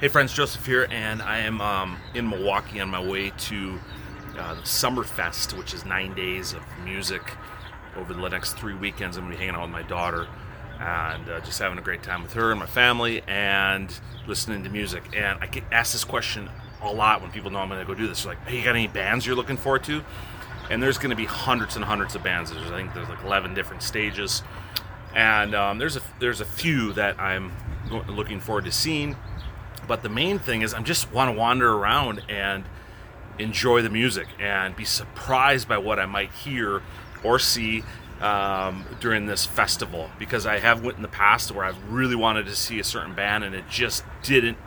Hey friends, Joseph here, and I am um, in Milwaukee on my way to uh, the Summerfest, which is nine days of music over the next three weekends. I'm going to be hanging out with my daughter and uh, just having a great time with her and my family and listening to music. And I get asked this question a lot when people know I'm going to go do this. They're like, hey, you got any bands you're looking forward to? And there's going to be hundreds and hundreds of bands. There's, I think there's like 11 different stages. And um, there's a there's a few that I'm looking forward to seeing but the main thing is, I just want to wander around and enjoy the music and be surprised by what I might hear or see um, during this festival. Because I have went in the past where I've really wanted to see a certain band and it just didn't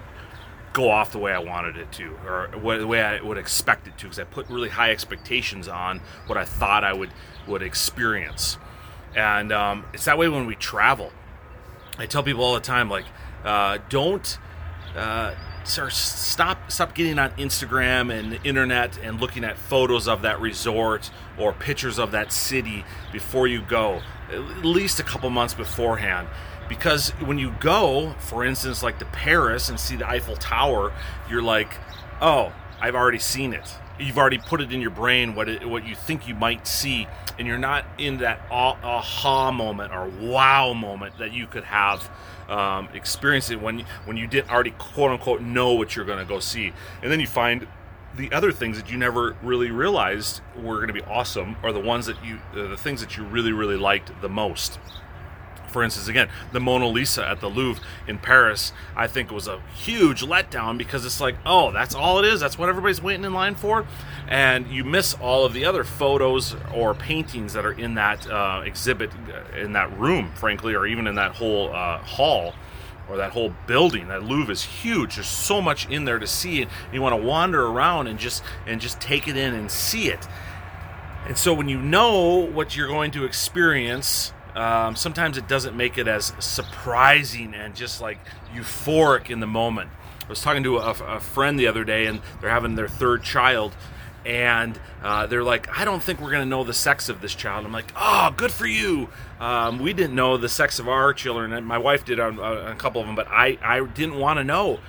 go off the way I wanted it to or the way I would expect it to because I put really high expectations on what I thought I would would experience. And um, it's that way when we travel. I tell people all the time like uh, don't uh, sir, stop stop getting on Instagram and the internet and looking at photos of that resort or pictures of that city before you go at least a couple months beforehand. Because when you go for instance like to Paris and see the Eiffel Tower you're like oh I've already seen it you've already put it in your brain what it, what you think you might see and you're not in that aha moment or wow moment that you could have um, experience it when when you didn't already quote unquote know what you're going to go see, and then you find the other things that you never really realized were going to be awesome are the ones that you uh, the things that you really really liked the most for instance, again, the Mona Lisa at the Louvre in Paris, I think was a huge letdown because it's like, oh, that's all it is. That's what everybody's waiting in line for, and you miss all of the other photos or paintings that are in that uh, exhibit uh, in that room, frankly, or even in that whole uh, hall or that whole building. That Louvre is huge. There's so much in there to see, and you want to wander around and just and just take it in and see it. And so when you know what you're going to experience um, sometimes it doesn't make it as surprising and just like euphoric in the moment. I was talking to a, a friend the other day, and they're having their third child, and uh, they're like, I don't think we're going to know the sex of this child. I'm like, oh, good for you. Um, we didn't know the sex of our children, and my wife did on, on a couple of them, but I, I didn't want to know.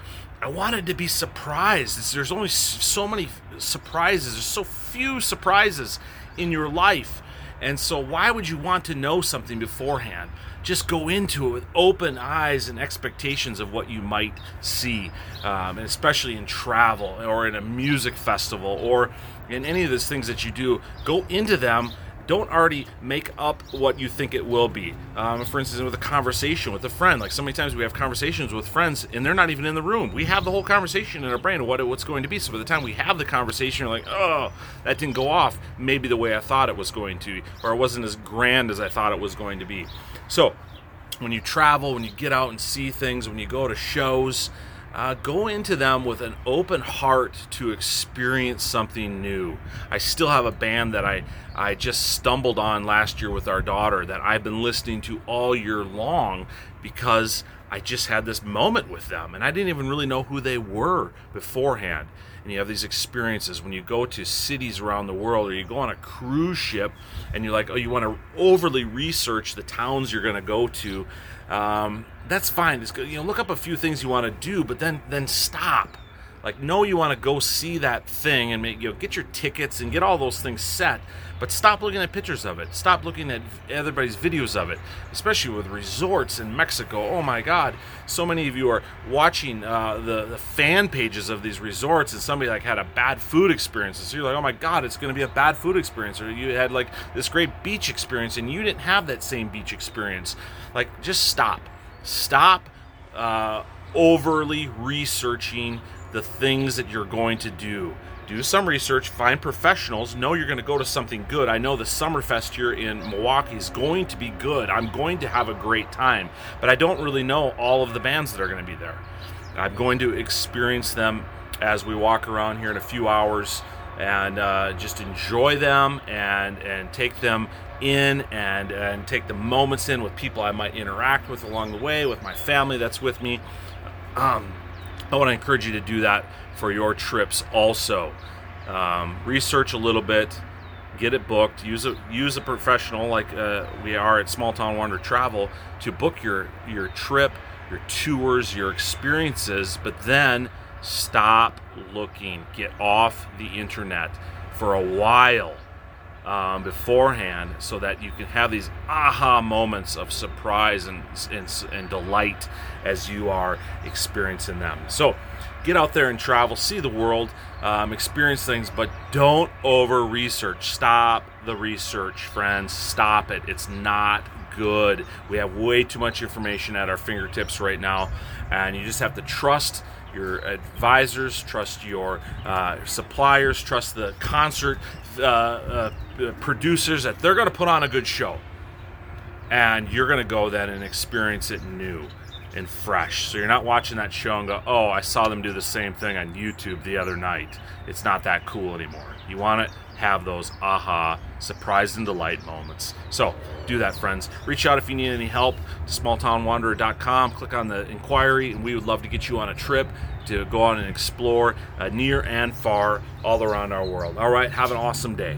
I wanted to be surprised. There's only so many surprises, there's so few surprises in your life and so, why would you want to know something beforehand? Just go into it with open eyes and expectations of what you might see, um, and especially in travel or in a music festival or in any of those things that you do. Go into them don't already make up what you think it will be. Um, for instance, with a conversation with a friend, like so many times we have conversations with friends and they're not even in the room. We have the whole conversation in our brain of what it, what's going to be. So by the time we have the conversation, you're like, oh, that didn't go off maybe the way I thought it was going to, or it wasn't as grand as I thought it was going to be. So when you travel, when you get out and see things, when you go to shows, uh, go into them with an open heart to experience something new. I still have a band that I, I just stumbled on last year with our daughter that I've been listening to all year long because I just had this moment with them and I didn't even really know who they were beforehand. And you have these experiences when you go to cities around the world or you go on a cruise ship and you're like, oh, you want to overly research the towns you're going to go to um, that's fine. It's good. You know, look up a few things you want to do, but then then stop. Like, no you want to go see that thing and make, you know get your tickets and get all those things set, but stop looking at pictures of it. Stop looking at everybody's videos of it, especially with resorts in Mexico. Oh my God, so many of you are watching uh, the the fan pages of these resorts, and somebody like had a bad food experience, so you're like, oh my God, it's going to be a bad food experience, or you had like this great beach experience and you didn't have that same beach experience. Like, just stop, stop. Uh, overly researching the things that you're going to do. Do some research, find professionals, know you're going to go to something good. I know the Summerfest here in Milwaukee is going to be good. I'm going to have a great time, but I don't really know all of the bands that are going to be there. I'm going to experience them as we walk around here in a few hours and uh, just enjoy them and and take them in and and take the moments in with people I might interact with along the way, with my family that's with me. Um, I want to encourage you to do that for your trips also. Um, research a little bit, get it booked. Use a use a professional like uh, we are at Small Town Wanderer Travel to book your your trip, your tours, your experiences, but then stop looking. Get off the internet for a while um, beforehand so that you can have these aha moments of surprise and, and, and delight as you are experiencing them. So get out there and travel, see the world, um, experience things, but don't over research. Stop the research, friends. Stop it. It's not good. We have way too much information at our fingertips right now, and you just have to trust your advisors, trust your uh, suppliers, trust the concert uh, uh, producers that they're going to put on a good show. And you're going to go then and experience it new and fresh. So you're not watching that show and go, oh, I saw them do the same thing on YouTube the other night. It's not that cool anymore. You want to have those aha, surprise and delight moments. So do that, friends. Reach out if you need any help. To smalltownwanderer.com. Click on the inquiry, and we would love to get you on a trip to go on and explore uh, near and far all around our world. All right, have an awesome day.